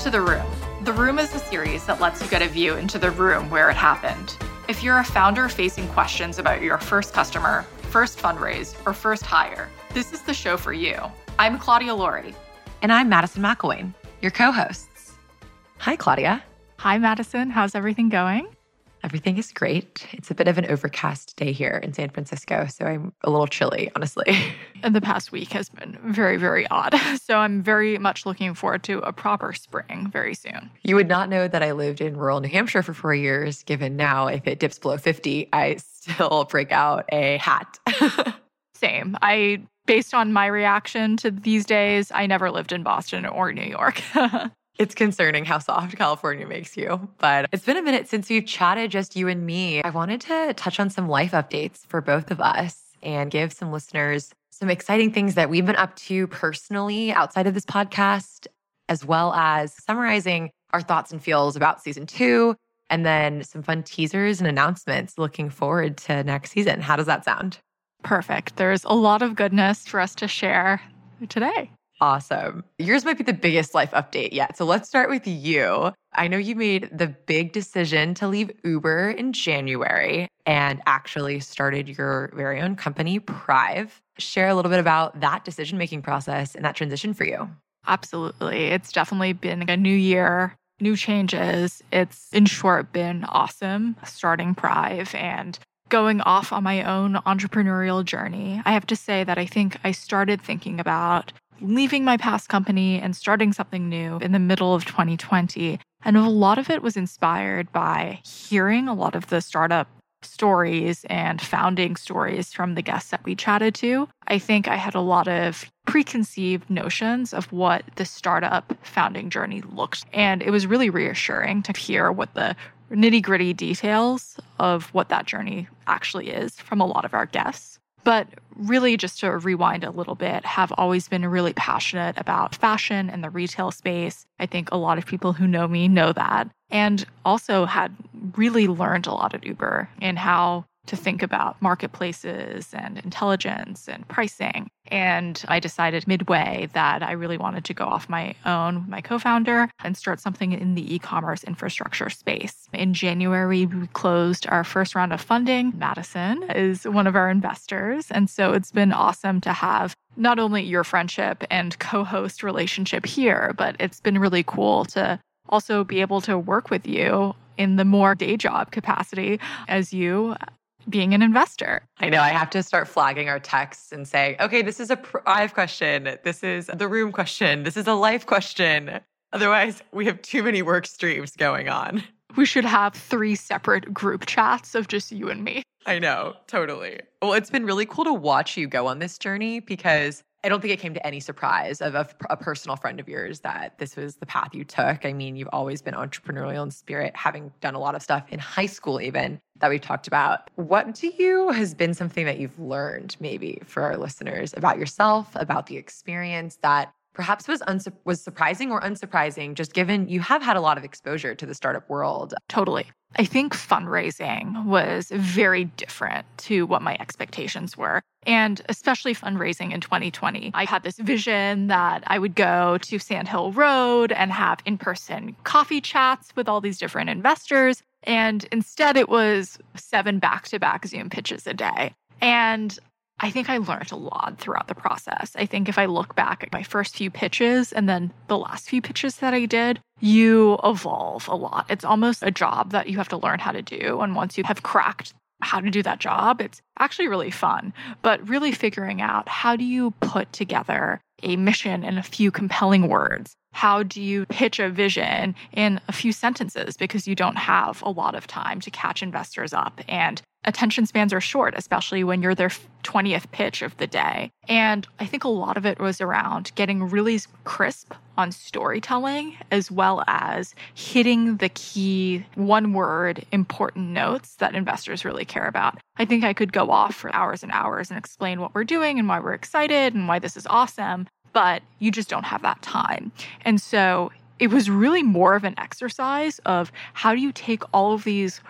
to The Room. The Room is a series that lets you get a view into the room where it happened. If you're a founder facing questions about your first customer, first fundraise, or first hire, this is the show for you. I'm Claudia Laurie. And I'm Madison McIlwain, your co hosts. Hi, Claudia. Hi, Madison. How's everything going? Everything is great. It's a bit of an overcast day here in San Francisco, so I'm a little chilly, honestly. And the past week has been very, very odd. So I'm very much looking forward to a proper spring very soon. You would not know that I lived in rural New Hampshire for four years, given now if it dips below 50, I still break out a hat. Same. I, based on my reaction to these days, I never lived in Boston or New York. It's concerning how soft California makes you. But it's been a minute since we've chatted, just you and me. I wanted to touch on some life updates for both of us and give some listeners some exciting things that we've been up to personally outside of this podcast, as well as summarizing our thoughts and feels about season two, and then some fun teasers and announcements looking forward to next season. How does that sound? Perfect. There's a lot of goodness for us to share today. Awesome. Yours might be the biggest life update yet. So let's start with you. I know you made the big decision to leave Uber in January and actually started your very own company, Prive. Share a little bit about that decision making process and that transition for you. Absolutely. It's definitely been a new year, new changes. It's, in short, been awesome starting Prive and going off on my own entrepreneurial journey. I have to say that I think I started thinking about leaving my past company and starting something new in the middle of 2020. And a lot of it was inspired by hearing a lot of the startup stories and founding stories from the guests that we chatted to. I think I had a lot of preconceived notions of what the startup founding journey looked. And it was really reassuring to hear what the nitty gritty details of what that journey actually is from a lot of our guests. But really, just to rewind a little bit, have always been really passionate about fashion and the retail space. I think a lot of people who know me know that. And also had really learned a lot at Uber in how to think about marketplaces and intelligence and pricing. And I decided midway that I really wanted to go off my own, my co founder, and start something in the e commerce infrastructure space. In January, we closed our first round of funding. Madison is one of our investors. And so it's been awesome to have not only your friendship and co host relationship here, but it's been really cool to also be able to work with you in the more day job capacity as you being an investor. I know I have to start flagging our texts and saying, okay, this is a Prive question. This is the room question. This is a life question. Otherwise, we have too many work streams going on. We should have three separate group chats of just you and me. I know, totally. Well, it's been really cool to watch you go on this journey because I don't think it came to any surprise of a, a, personal friend of yours that this was the path you took. I mean, you've always been entrepreneurial in spirit, having done a lot of stuff in high school, even that we've talked about. What do you has been something that you've learned, maybe for our listeners, about yourself, about the experience that perhaps was unsu- was surprising or unsurprising, just given you have had a lot of exposure to the startup world? Totally. I think fundraising was very different to what my expectations were. And especially fundraising in 2020. I had this vision that I would go to Sand Hill Road and have in person coffee chats with all these different investors. And instead, it was seven back to back Zoom pitches a day. And I think I learned a lot throughout the process. I think if I look back at my first few pitches and then the last few pitches that I did, you evolve a lot. It's almost a job that you have to learn how to do. And once you have cracked how to do that job, it's actually really fun. But really figuring out how do you put together a mission in a few compelling words? How do you pitch a vision in a few sentences because you don't have a lot of time to catch investors up and attention spans are short, especially when you're their 20th pitch of the day. And I think a lot of it was around getting really crisp on storytelling, as well as hitting the key one word important notes that investors really care about. I think I could go off for hours and hours and explain what we're doing and why we're excited and why this is awesome, but you just don't have that time. And so it was really more of an exercise of how do you take all of these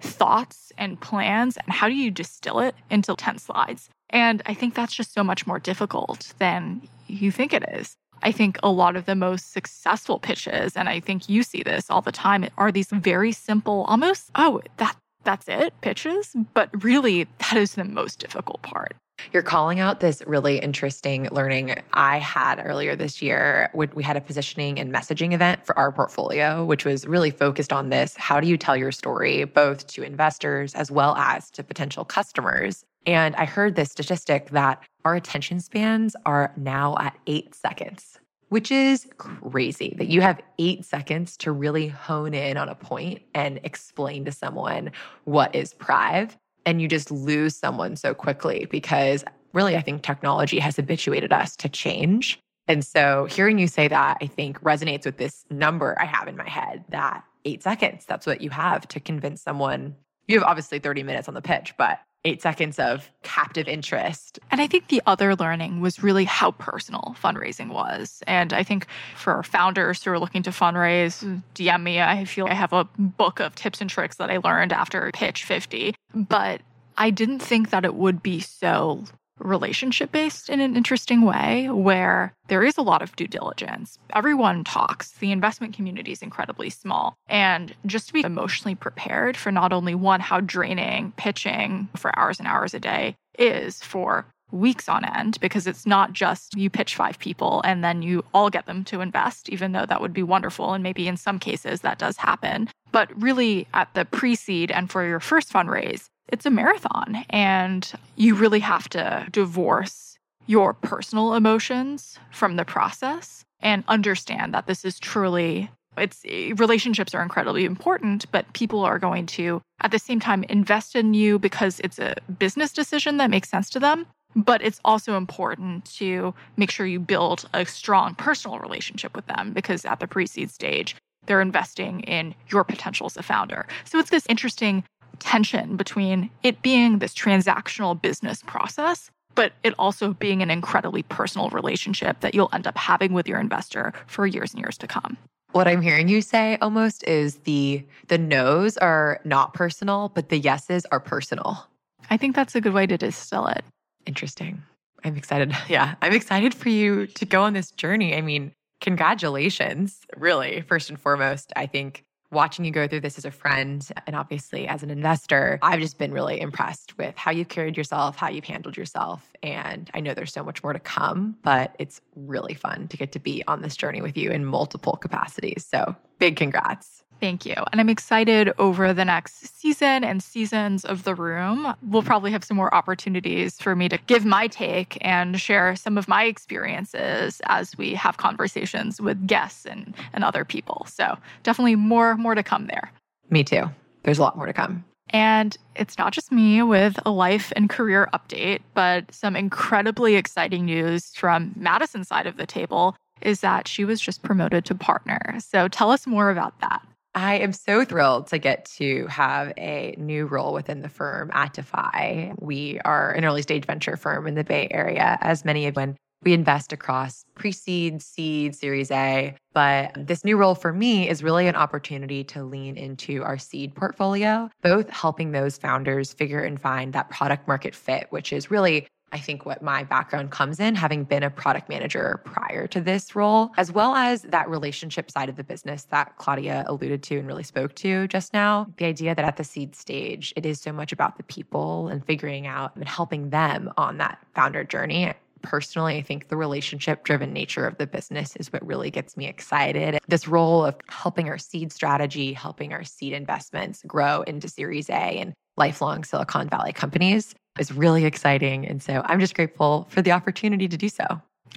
thoughts and plans and how do you distill it into 10 slides? And I think that's just so much more difficult than you think it is. I think a lot of the most successful pitches, and I think you see this all the time, are these very simple, almost, oh, that that's it, pitches. But really, that is the most difficult part. You're calling out this really interesting learning I had earlier this year. We had a positioning and messaging event for our portfolio, which was really focused on this. How do you tell your story, both to investors as well as to potential customers? And I heard this statistic that our attention spans are now at eight seconds, which is crazy that you have eight seconds to really hone in on a point and explain to someone what is Prive and you just lose someone so quickly because really, I think technology has habituated us to change. And so hearing you say that, I think resonates with this number I have in my head that eight seconds, that's what you have to convince someone. You have obviously 30 minutes on the pitch, but eight seconds of captive interest. And I think the other learning was really how personal fundraising was. And I think for founders who are looking to fundraise, DM me. I feel I have a book of tips and tricks that I learned after pitch 50. But I didn't think that it would be so relationship based in an interesting way where there is a lot of due diligence. Everyone talks. The investment community is incredibly small. And just to be emotionally prepared for not only one, how draining pitching for hours and hours a day is for weeks on end because it's not just you pitch five people and then you all get them to invest, even though that would be wonderful. And maybe in some cases that does happen. But really, at the pre seed and for your first fundraise, it's a marathon and you really have to divorce your personal emotions from the process and understand that this is truly it's relationships are incredibly important but people are going to at the same time invest in you because it's a business decision that makes sense to them but it's also important to make sure you build a strong personal relationship with them because at the pre-seed stage they're investing in your potential as a founder. So it's this interesting tension between it being this transactional business process, but it also being an incredibly personal relationship that you'll end up having with your investor for years and years to come. What I'm hearing you say almost is the the no's are not personal, but the yeses are personal. I think that's a good way to distill it. Interesting. I'm excited. Yeah, I'm excited for you to go on this journey. I mean, congratulations, really, first and foremost. I think watching you go through this as a friend and obviously as an investor, I've just been really impressed with how you've carried yourself, how you've handled yourself. And I know there's so much more to come, but it's really fun to get to be on this journey with you in multiple capacities. So big congrats. Thank you. And I'm excited over the next season and seasons of The Room. We'll probably have some more opportunities for me to give my take and share some of my experiences as we have conversations with guests and, and other people. So definitely more, more to come there. Me too. There's a lot more to come. And it's not just me with a life and career update, but some incredibly exciting news from Madison's side of the table is that she was just promoted to partner. So tell us more about that. I am so thrilled to get to have a new role within the firm at Defy. We are an early stage venture firm in the Bay Area, as many of when we invest across pre seed, seed, series A. But this new role for me is really an opportunity to lean into our seed portfolio, both helping those founders figure and find that product market fit, which is really I think what my background comes in, having been a product manager prior to this role, as well as that relationship side of the business that Claudia alluded to and really spoke to just now. The idea that at the seed stage, it is so much about the people and figuring out and helping them on that founder journey personally, I think the relationship driven nature of the business is what really gets me excited. This role of helping our seed strategy, helping our seed investments grow into Series A and lifelong Silicon Valley companies is really exciting. And so I'm just grateful for the opportunity to do so.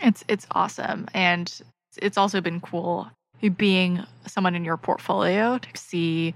It's it's awesome. And it's also been cool being someone in your portfolio to see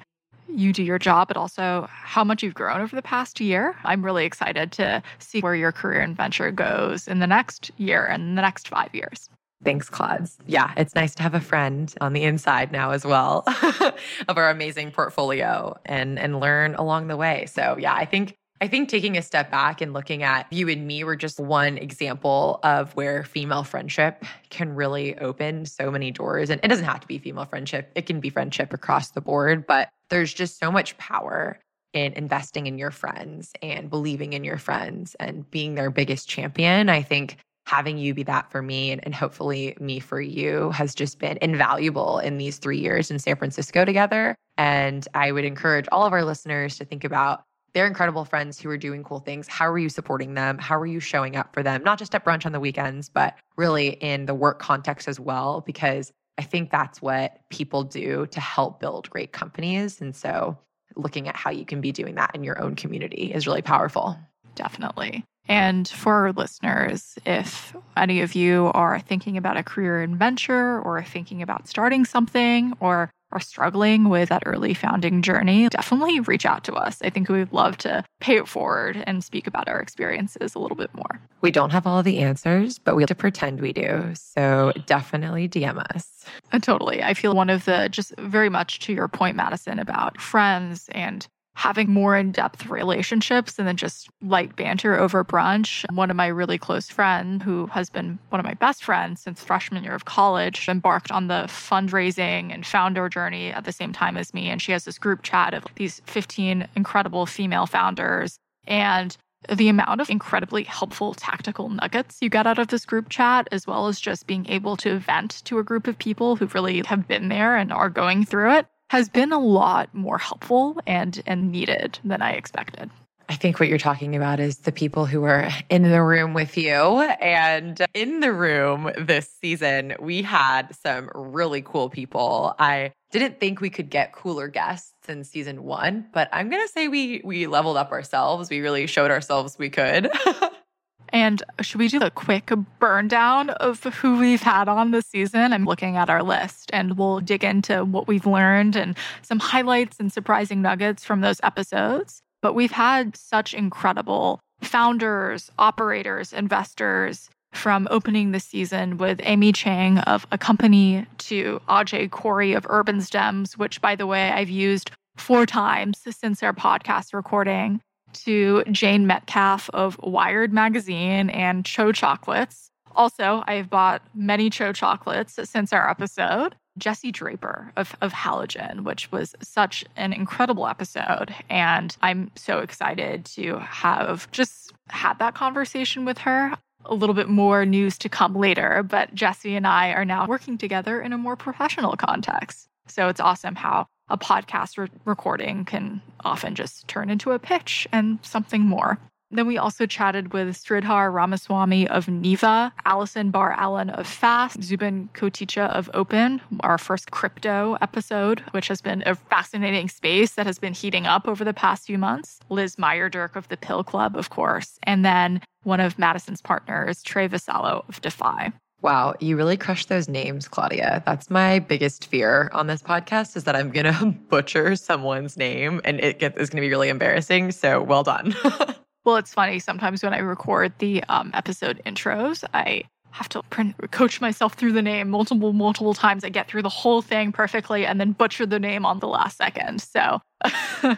you do your job, but also how much you've grown over the past year. I'm really excited to see where your career and venture goes in the next year and the next five years. Thanks, Claudes. Yeah, it's nice to have a friend on the inside now as well of our amazing portfolio and and learn along the way. So yeah, I think I think taking a step back and looking at you and me were just one example of where female friendship can really open so many doors. And it doesn't have to be female friendship, it can be friendship across the board, but there's just so much power in investing in your friends and believing in your friends and being their biggest champion. I think having you be that for me and, and hopefully me for you has just been invaluable in these three years in San Francisco together. And I would encourage all of our listeners to think about their incredible friends who are doing cool things. How are you supporting them? How are you showing up for them? Not just at brunch on the weekends, but really in the work context as well, because I think that's what people do to help build great companies. And so looking at how you can be doing that in your own community is really powerful. Definitely. And for our listeners, if any of you are thinking about a career in venture or thinking about starting something or are struggling with that early founding journey, definitely reach out to us. I think we'd love to pay it forward and speak about our experiences a little bit more. We don't have all the answers, but we have to pretend we do. So definitely DM us. Uh, totally. I feel one of the, just very much to your point, Madison, about friends and having more in depth relationships than just light banter over brunch. One of my really close friends, who has been one of my best friends since freshman year of college, embarked on the fundraising and founder journey at the same time as me. And she has this group chat of these 15 incredible female founders. And the amount of incredibly helpful tactical nuggets you get out of this group chat, as well as just being able to vent to a group of people who really have been there and are going through it, has been a lot more helpful and and needed than I expected. I think what you're talking about is the people who are in the room with you. And in the room this season, we had some really cool people. I didn't think we could get cooler guests in season one, but I'm gonna say we we leveled up ourselves. We really showed ourselves we could. And should we do a quick burn down of who we've had on this season? I'm looking at our list and we'll dig into what we've learned and some highlights and surprising nuggets from those episodes. But we've had such incredible founders, operators, investors from opening the season with Amy Chang of Accompany to Ajay Kori of Urban Stems, which, by the way, I've used four times since our podcast recording to Jane Metcalfe of Wired Magazine and TCHO Chocolates. Also, I've bought many TCHO chocolates since our episode. Jesse Draper of, of Halogen, which was such an incredible episode. And I'm so excited to have just had that conversation with her. A little bit more news to come later, but Jesse and I are now working together in a more professional context. So it's awesome how a podcast re- recording can often just turn into a pitch and something more. Then we also chatted with Sridhar Ramaswamy of Neeva, Allison Barr Allen of Fast, Zubin Koticha of Opyn, our first crypto episode, which has been a fascinating space that has been heating up over the past few months. Liz Meyerdirk of the Pill Club, of course. And then one of Madison's partners, Trey Vassallo of Defy. Wow, you really crushed those names, Claudia. That's my biggest fear on this podcast is that I'm going to butcher someone's name and it is going to be really embarrassing. So well done. well, it's funny. Sometimes when I record the um, episode intros, I have to print, coach myself through the name multiple, multiple times. I get through the whole thing perfectly and then butcher the name on the last second. So.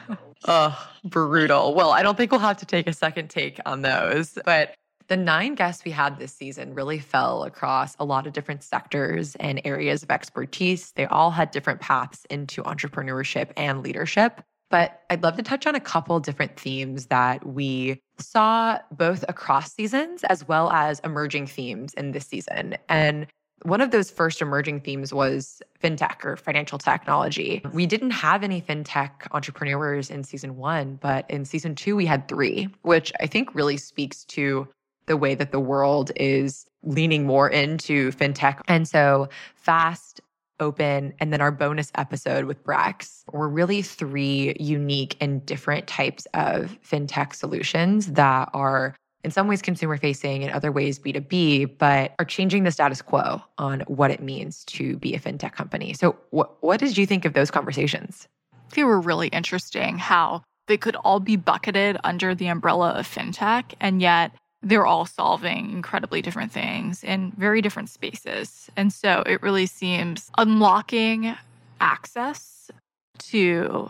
Ugh, brutal. Well, I don't think we'll have to take a second take on those, but the nine guests we had this season really fell across a lot of different sectors and areas of expertise. They all had different paths into entrepreneurship and leadership. But I'd love to touch on a couple different themes that we saw both across seasons as well as emerging themes in this season. And one of those first emerging themes was fintech or financial technology. We didn't have any fintech entrepreneurs in season one, but in season two, we had three, which I think really speaks to the way that the world is leaning more into fintech. And so fast, Opyn, and then our bonus episode with Brex were really three unique and different types of fintech solutions that are in some ways consumer facing, in other ways B2B, but are changing the status quo on what it means to be a fintech company. So, what, what did you think of those conversations? They were really interesting how they could all be bucketed under the umbrella of fintech, and yet they're all solving incredibly different things in very different spaces. And so it really seems unlocking access to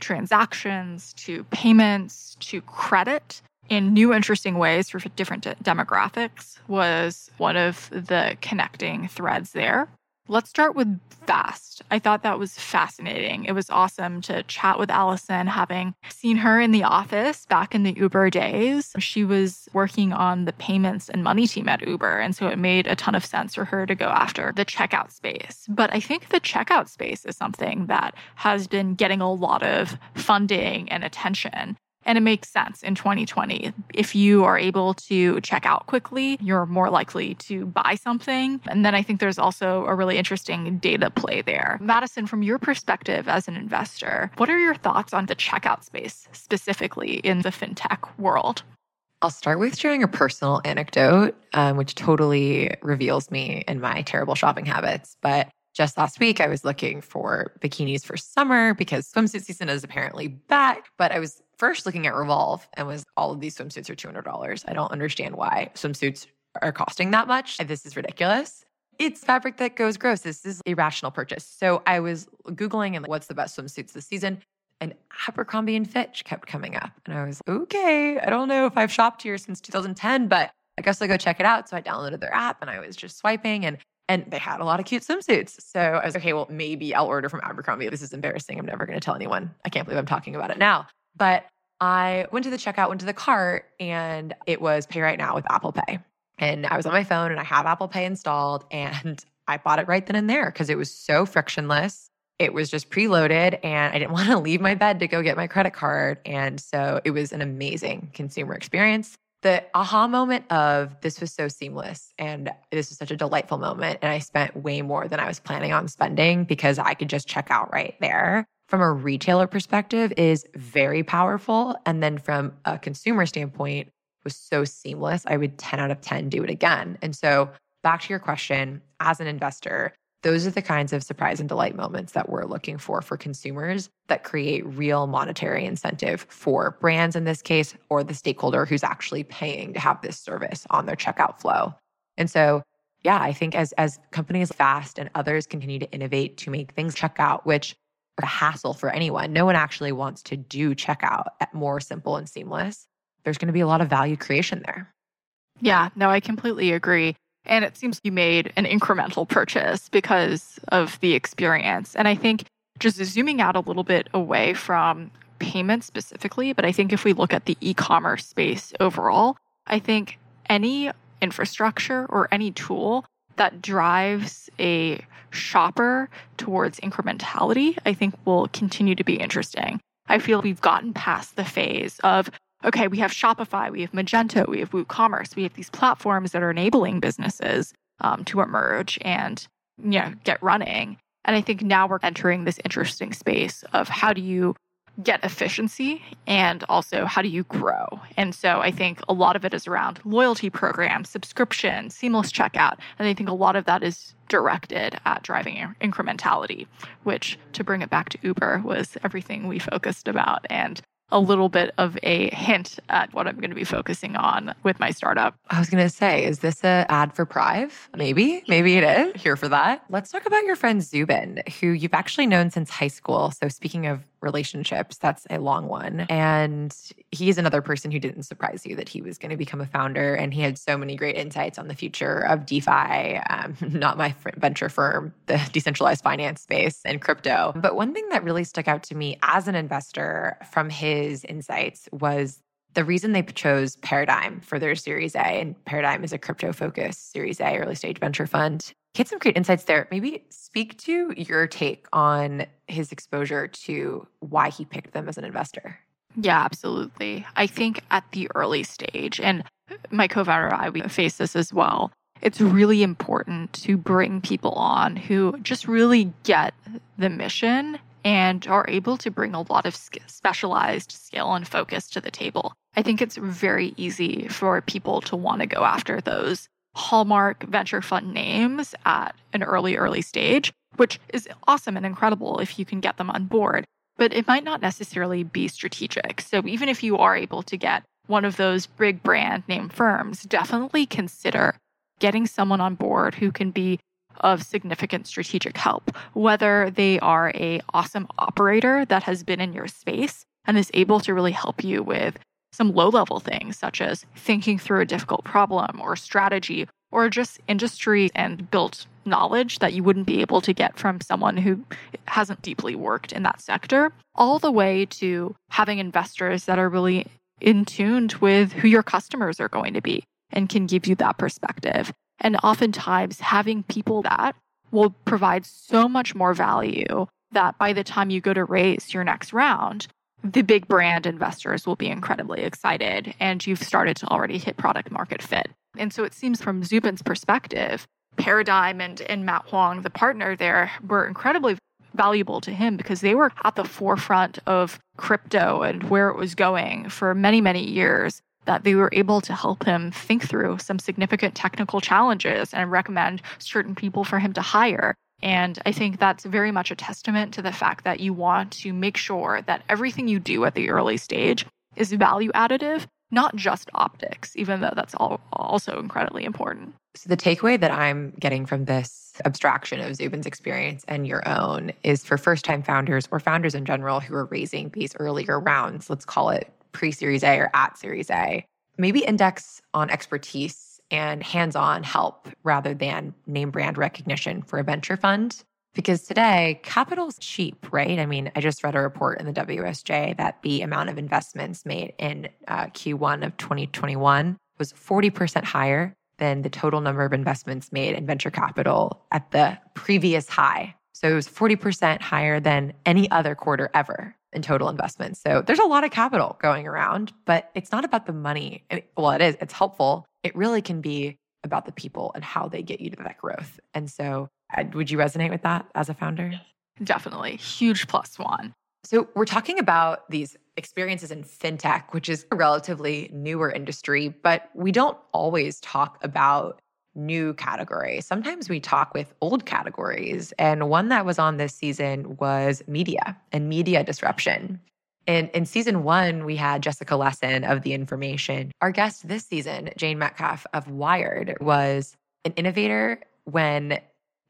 transactions, to payments, to credit in new interesting ways for different demographics was one of the connecting threads there. Let's start with Fast. I thought that was fascinating. It was awesome to chat with Allison, having seen her in the office back in the Uber days. She was working on the payments and money team at Uber. And so it made a ton of sense for her to go after the checkout space. But I think the checkout space is something that has been getting a lot of funding and attention. And it makes sense in 2020. If you are able to check out quickly, you're more likely to buy something. And then I think there's also a really interesting data play there. Madison, from your perspective as an investor, what are your thoughts on the checkout space specifically in the fintech world? I'll start with sharing a personal anecdote, um, which totally reveals me and my terrible shopping habits. But just last week, I was looking for bikinis for summer because swimsuit season is apparently back. But I was first looking at Revolve and was all of these swimsuits are $200. I don't understand why swimsuits are costing that much. This is ridiculous. It's fabric that goes gross. This is a rational purchase. So I was Googling and like, what's the best swimsuits this season? And Abercrombie and Fitch kept coming up. And I was okay, I don't know if I've shopped here since 2010, but I guess I'll go check it out. So I downloaded their app and I was just swiping and and they had a lot of cute swimsuits. So I was okay, well, maybe I'll order from Abercrombie. This is embarrassing. I'm never going to tell anyone. I can't believe I'm talking about it now. But I went to the checkout, went to the cart, and it was pay right now with Apple Pay. And I was on my phone and I have Apple Pay installed and I bought it right then and there because it was so frictionless. It was just preloaded and I didn't want to leave my bed to go get my credit card. And so it was an amazing consumer experience. The aha moment of this was so seamless and this was such a delightful moment. And I spent way more than I was planning on spending because I could just check out right there from a retailer perspective is very powerful. And then from a consumer standpoint, was so seamless. I would 10 out of 10 do it again. And so back to your question, as an investor, those are the kinds of surprise and delight moments that we're looking for for consumers that create real monetary incentive for brands in this case, or the stakeholder who's actually paying to have this service on their checkout flow. And so, yeah, I think as as companies fast and others continue to innovate to make things check out, a hassle for anyone. No one actually wants to do checkout more simple and seamless. There's going to be a lot of value creation there. Yeah, no, I completely agree. And it seems you made an incremental purchase because of the experience. And I think just zooming out a little bit away from payments specifically, but I think if we look at the e commerce space overall, I think any infrastructure or any tool that drives a shopper towards incrementality, I think will continue to be interesting. I feel we've gotten past the phase of, okay, we have Shopify, we have Magento, we have WooCommerce, we have these platforms that are enabling businesses um, to emerge and you know, get running. And I think now we're entering this interesting space of how do you get efficiency and also how do you grow? And so I think a lot of it is around loyalty programs, subscription, seamless checkout. And I think a lot of that is directed at driving incrementality, which to bring it back to Uber was everything we focused about. And a little bit of a hint at what I'm going to be focusing on with my startup. I was going to say, is this a ad for Prive? Maybe, maybe it is. Here for that. Let's talk about your friend Zubin, who you've actually known since high school. So speaking of relationships. That's a long one. And he's another person who didn't surprise you that he was going to become a founder. And he had so many great insights on the future of DeFi, um, not my venture firm, the decentralized finance space and crypto. But one thing that really stuck out to me as an investor from his insights was the reason they chose Paradigm for their Series A, and Paradigm is a crypto focused Series A early stage venture fund, Get some great insights there. Maybe speak to your take on his exposure to why he picked them as an investor. Yeah, absolutely. I think at the early stage, and my co founder and I, we face this as well. It's really important to bring people on who just really get the mission and are able to bring a lot of specialized skill and focus to the table. I think it's very easy for people to want to go after those hallmark venture fund names at an early, early stage, which is awesome and incredible if you can get them on board. But it might not necessarily be strategic. So even if you are able to get one of those big brand name firms, definitely consider getting someone on board who can be of significant strategic help, whether they are a awesome operator that has been in your space and is able to really help you with some low level things, such as thinking through a difficult problem or strategy, or just industry and built knowledge that you wouldn't be able to get from someone who hasn't deeply worked in that sector, all the way to having investors that are really in tuned with who your customers are going to be and can give you that perspective. And oftentimes, having people that will provide so much more value that by the time you go to raise your next round, the big brand investors will be incredibly excited and you've started to already hit product market fit. And so it seems from Zubin's perspective, Paradigm and, and Matt Huang, the partner there, were incredibly valuable to him because they were at the forefront of crypto and where it was going for many, many years. That they were able to help him think through some significant technical challenges and recommend certain people for him to hire. And I think that's very much a testament to the fact that you want to make sure that everything you do at the early stage is value additive, not just optics, even though that's all also incredibly important. So, the takeaway that I'm getting from this abstraction of Zubin's experience and your own is for first time founders or founders in general who are raising these earlier rounds, let's call it pre Series A or at Series A, maybe index on expertise and hands on help rather than name brand recognition for a venture fund. Because today, capital's cheap, right? I mean, I just read a report in the WSJ that the amount of investments made in uh, Q1 of 2021 was 40% higher than the total number of investments made in venture capital at the previous high. So it was 40% higher than any other quarter ever in total investments. So there's a lot of capital going around, but it's not about the money. Well, it is, it's helpful. It really can be about the people and how they get you to that growth. And so, would you resonate with that as a founder? Definitely. Huge plus one. So, we're talking about these experiences in fintech, which is a relatively newer industry, but we don't always talk about new categories. Sometimes we talk with old categories. And one that was on this season was media and media disruption. In, in season one, we had Jessica Lessin of The Information. Our guest this season, Jane Metcalfe of Wired, was an innovator when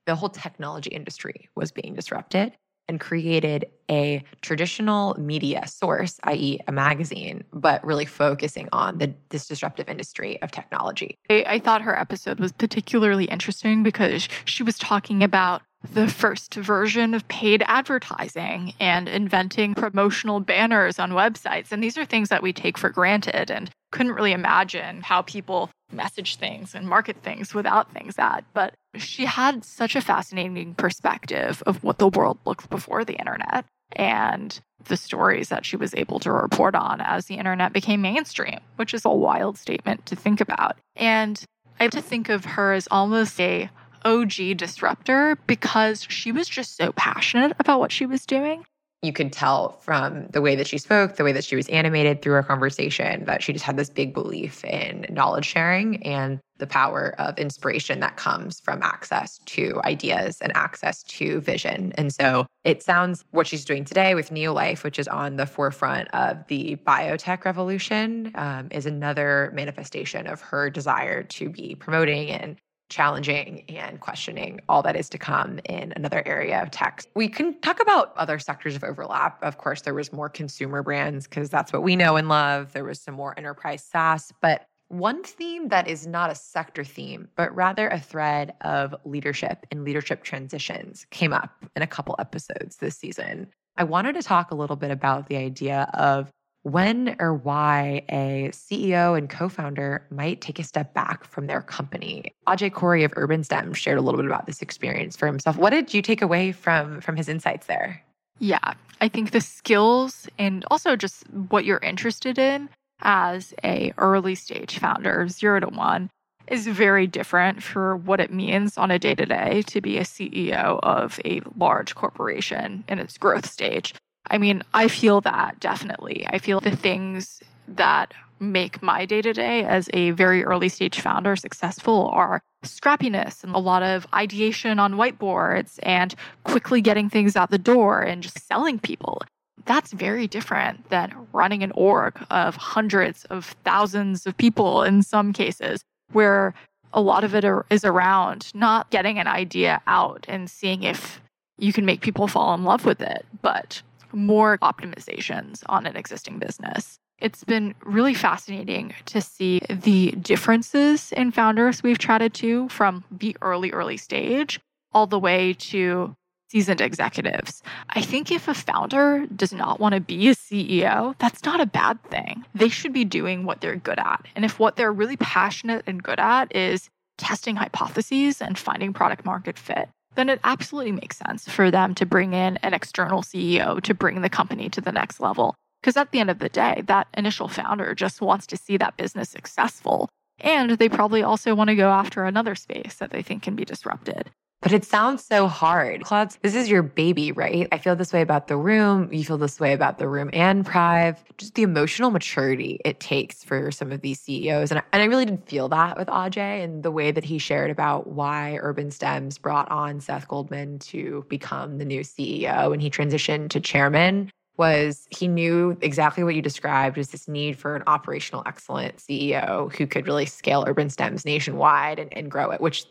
the whole technology industry was being disrupted and created a traditional media source, i.e., a magazine, but really focusing on the this disruptive industry of technology. I, I thought her episode was particularly interesting because she was talking about the first version of paid advertising and inventing promotional banners on websites. And these are things that we take for granted and couldn't really imagine how people message things and market things without things that. But she had such a fascinating perspective of what the world looked before the internet and the stories that she was able to report on as the internet became mainstream, which is a wild statement to think about. And I have to think of her as almost a OG disruptor because she was just so passionate about what she was doing. You could tell from the way that she spoke, the way that she was animated through our conversation, that she just had this big belief in knowledge sharing and the power of inspiration that comes from access to ideas and access to vision. And so it sounds what she's doing today with Neolife, which is on the forefront of the biotech revolution, um, is another manifestation of her desire to be promoting and challenging and questioning all that is to come in another area of tech. We can talk about other sectors of overlap. Of course, there was more consumer brands because that's what we know and love. There was some more enterprise SaaS, but one theme that is not a sector theme, but rather a thread of leadership and leadership transitions came up in a couple episodes this season. I wanted to talk a little bit about the idea of when or why a CEO and co founder might take a step back from their company. Ajay Kori of UrbanStem shared a little bit about this experience for himself. What did you take away from, from his insights there? Yeah, I think the skills and also just what you're interested in as a early stage founder, zero to one, is very different for what it means on a day to day to be a CEO of a large corporation in its growth stage. I mean, I feel that definitely. I feel the things that make my day to day as a very early stage founder successful are scrappiness and a lot of ideation on whiteboards and quickly getting things out the door and just selling people. That's very different than running an org of hundreds of thousands of people in some cases, where a lot of it is around not getting an idea out and seeing if you can make people fall in love with it, but more optimizations on an existing business. It's been really fascinating to see the differences in founders we've chatted to from the early, early stage all the way to seasoned executives. I think if a founder does not want to be a CEO, that's not a bad thing. They should be doing what they're good at. And if what they're really passionate and good at is testing hypotheses and finding product market fit, then it absolutely makes sense for them to bring in an external CEO to bring the company to the next level. Because at the end of the day, that initial founder just wants to see that business successful. And they probably also want to go after another space that they think can be disrupted. But it sounds so hard. Claude, this is your baby, right? I feel this way about the room. You feel this way about the room and Prive. Just the emotional maturity it takes for some of these CEOs. And I, and I really did feel that with Ajay and the way that he shared about why Urban Stems brought on Seth Goldman to become the new CEO and he transitioned to chairman was he knew exactly what you described was this need for an operational excellent CEO who could really scale urban stems nationwide and, and grow it, which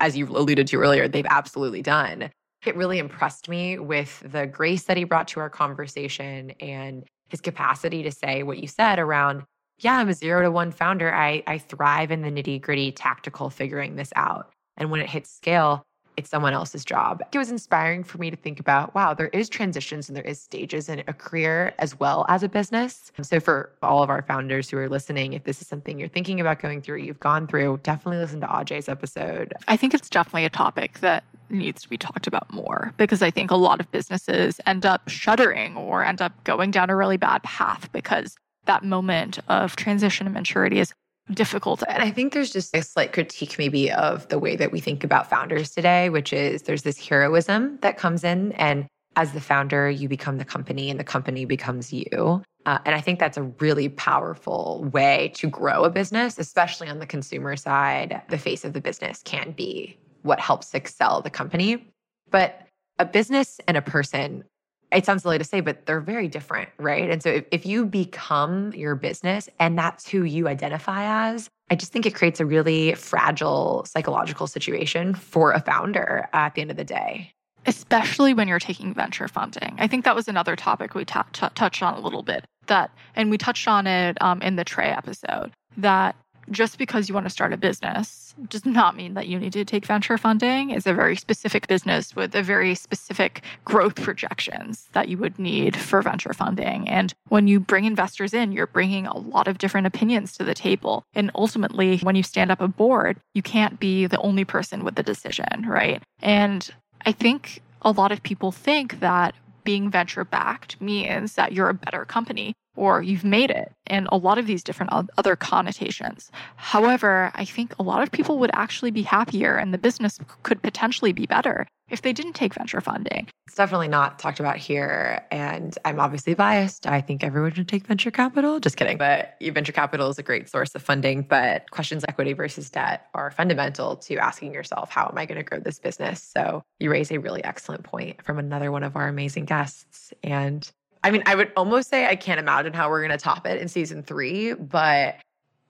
as you alluded to earlier, they've absolutely done. It really impressed me with the grace that he brought to our conversation and his capacity to say what you said around, yeah, I'm a zero to one founder. I, I thrive in the nitty gritty tactical figuring this out. And when it hits scale, it's someone else's job. It was inspiring for me to think about wow, there is transitions and there is stages in a career as well as a business. So for all of our founders who are listening, if this is something you're thinking about going through, you've gone through, definitely listen to Ajay's episode. I think it's definitely a topic that needs to be talked about more because I think a lot of businesses end up shuddering or end up going down a really bad path because that moment of transition and maturity is difficult. And I think there's just a slight critique, maybe, of the way that we think about founders today, which is there's this heroism that comes in. And as the founder, you become the company and the company becomes you. Uh, and I think that's a really powerful way to grow a business, especially on the consumer side. The face of the business can be what helps excel the company. But a business and a person it sounds silly to say, but they're very different, right? And so if, if you become your business and that's who you identify as, I just think it creates a really fragile psychological situation for a founder at the end of the day. Especially when you're taking venture funding. I think that was another topic we t- t- touched on a little bit. That, and we touched on it um, in the Trey episode, that just because you want to start a business does not mean that you need to take venture funding. It's a very specific business with a very specific growth projections that you would need for venture funding. And when you bring investors in, you're bringing a lot of different opinions to the table. And ultimately, when you stand up a board, you can't be the only person with the decision, right? And I think a lot of people think that being venture backed means that you're a better company or you've made it, and a lot of these different other connotations. However, I think a lot of people would actually be happier and the business could potentially be better if they didn't take venture funding. It's definitely not talked about here. And I'm obviously biased. I think everyone should take venture capital. Just kidding. But venture capital is a great source of funding. But questions equity versus debt are fundamental to asking yourself, how am I going to grow this business? So you raise a really excellent point from another one of our amazing guests. And I mean, I would almost say I can't imagine how we're going to top it in season three, but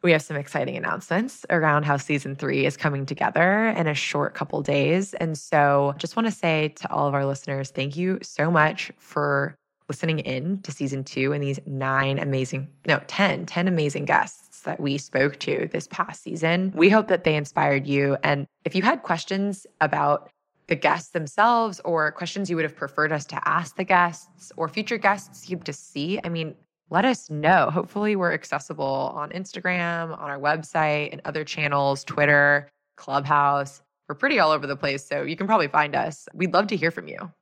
we have some exciting announcements around how season three is coming together in a short couple days. And so just want to say to all of our listeners, thank you so much for listening in to season two and these nine amazing, no, 10, 10 amazing guests that we spoke to this past season. We hope that they inspired you. And if you had questions about the guests themselves or questions you would have preferred us to ask the guests or future guests you'd to see, I mean, let us know. Hopefully, we're accessible on Instagram, on our website, and other channels, Twitter, Clubhouse. We're pretty all over the place, so you can probably find us. We'd love to hear from you.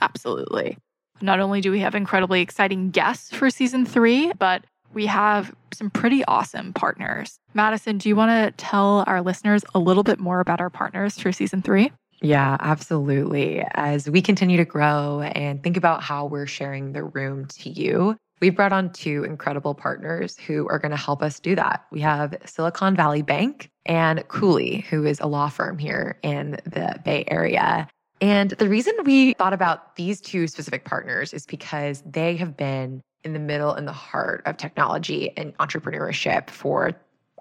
Absolutely. Not only do we have incredibly exciting guests for season three, but we have some pretty awesome partners. Madison, do you want to tell our listeners a little bit more about our partners for season three? Yeah, absolutely. As we continue to grow and think about how we're sharing the room to you, we've brought on two incredible partners who are going to help us do that. We have Silicon Valley Bank and Cooley, who is a law firm here in the Bay Area. And the reason we thought about these two specific partners is because they have been in the middle and the heart of technology and entrepreneurship for,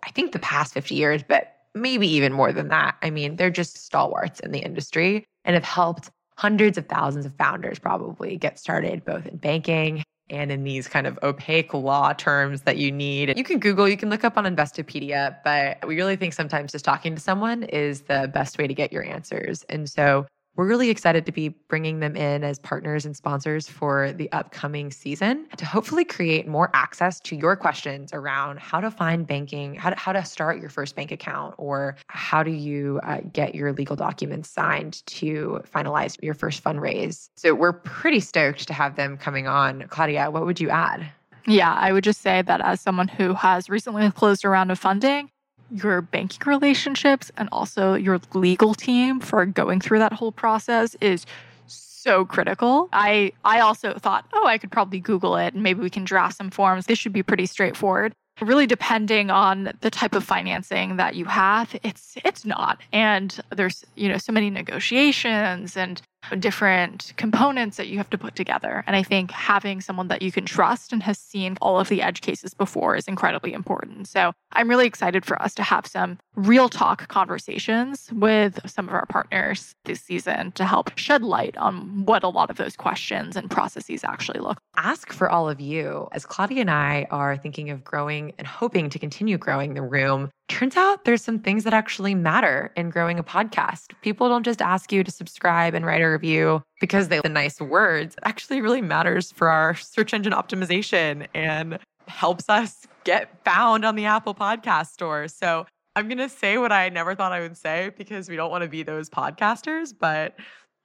I think, the past 50 years, but maybe even more than that. I mean, they're just stalwarts in the industry and have helped hundreds of thousands of founders probably get started both in banking and in these kind of opaque law terms that you need. You can Google, you can look up on Investopedia, but we really think sometimes just talking to someone is the best way to get your answers. And so we're really excited to be bringing them in as partners and sponsors for the upcoming season to hopefully create more access to your questions around how to find banking, how to, how to start your first bank account, or how do you uh, get your legal documents signed to finalize your first fundraise. So we're pretty stoked to have them coming on. Claudia, what would you add? Yeah, I would just say that as someone who has recently closed a round of funding, your banking relationships and also your legal team for going through that whole process is so critical. I I also thought, oh, I could probably Google it and maybe we can draft some forms. This should be pretty straightforward. Really depending on the type of financing that you have, it's it's not. And there's, you know, so many negotiations and different components that you have to put together. And I think having someone that you can trust and has seen all of the edge cases before is incredibly important. So I'm really excited for us to have some real talk conversations with some of our partners this season to help shed light on what a lot of those questions and processes actually look. Ask for all of you. As Claudia and I are thinking of growing and hoping to continue growing the room, turns out there's some things that actually matter in growing a podcast. People don't just ask you to subscribe and write a review because they the nice words. It actually really matters for our search engine optimization and helps us get found on the Apple Podcast Store. So I'm going to say what I never thought I would say because we don't want to be those podcasters, but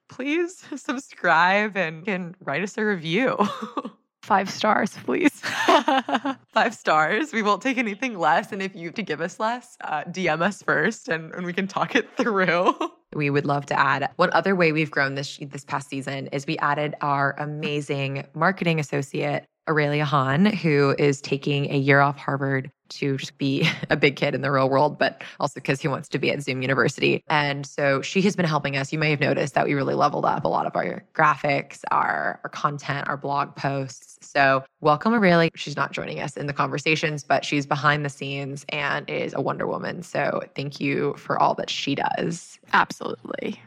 please subscribe and can write us a review. Five stars, please. Five stars. We won't take anything less. And if you have to give us less, uh, DM us first and, and we can talk it through. we would love to add one other way we've grown this this past season is we added our amazing marketing associate Aurelia Hahn, who is taking a year off Harvard to just be a big kid in the real world, but also because he wants to be at Zoom University. And so she has been helping us. You may have noticed that we really leveled up a lot of our graphics, our, our content, our blog posts. So welcome Aurelia. She's not joining us in the conversations, but she's behind the scenes and is a Wonder Woman. So thank you for all that she does. Absolutely.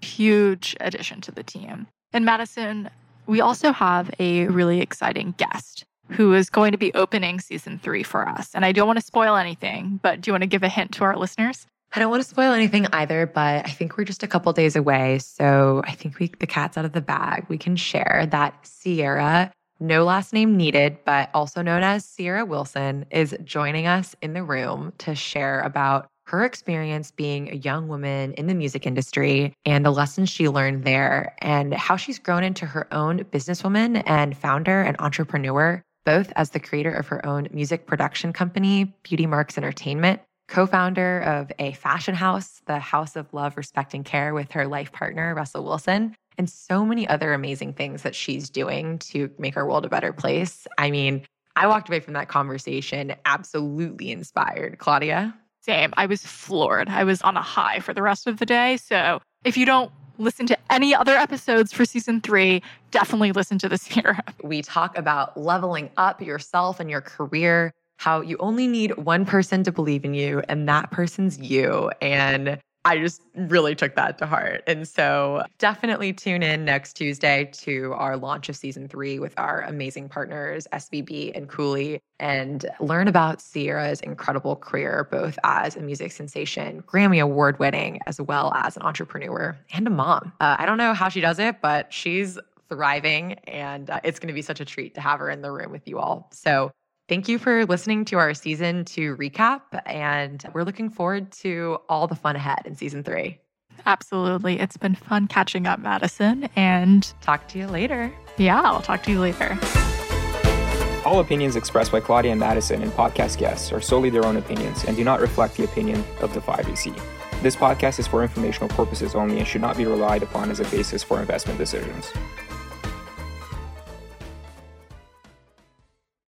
Huge addition to the team. And Madison, we also have a really exciting guest who is going to be opening season three for us. And I don't want to spoil anything, but do you want to give a hint to our listeners? I don't want to spoil anything either, but I think we're just a couple days away. So I think we the cat's out of the bag. We can share that Ciara, no last name needed, but also known as Ciara Wilson, is joining us in the room to share about her experience being a young woman in the music industry and the lessons she learned there, and how she's grown into her own businesswoman and founder and entrepreneur, both as the creator of her own music production company, Beauty Marks Entertainment, co founder of a fashion house, the House of Love, Respect, and Care, with her life partner, Russell Wilson, and so many other amazing things that she's doing to make our world a better place. I mean, I walked away from that conversation absolutely inspired. Claudia? Same. I was floored. I was on a high for the rest of the day. So if you don't listen to any other episodes for season three, definitely listen to this here. We talk about leveling up yourself and your career, how you only need one person to believe in you, and that person's you. And I just really took that to heart. And so definitely tune in next Tuesday to our launch of season three with our amazing partners, SVB and Cooley, and learn about Ciara's incredible career, both as a music sensation, Grammy Award winning, as well as an entrepreneur and a mom. Uh, I don't know how she does it, but she's thriving and uh, it's going to be such a treat to have her in the room with you all. So Thank you for listening to our season two recap. And we're looking forward to all the fun ahead in season three. Absolutely. It's been fun catching up, Madison. And talk to you later. Yeah, I'll talk to you later. All opinions expressed by Claudia and Madison and podcast guests are solely their own opinions and do not reflect the opinion of the 5AC. This podcast is for informational purposes only and should not be relied upon as a basis for investment decisions.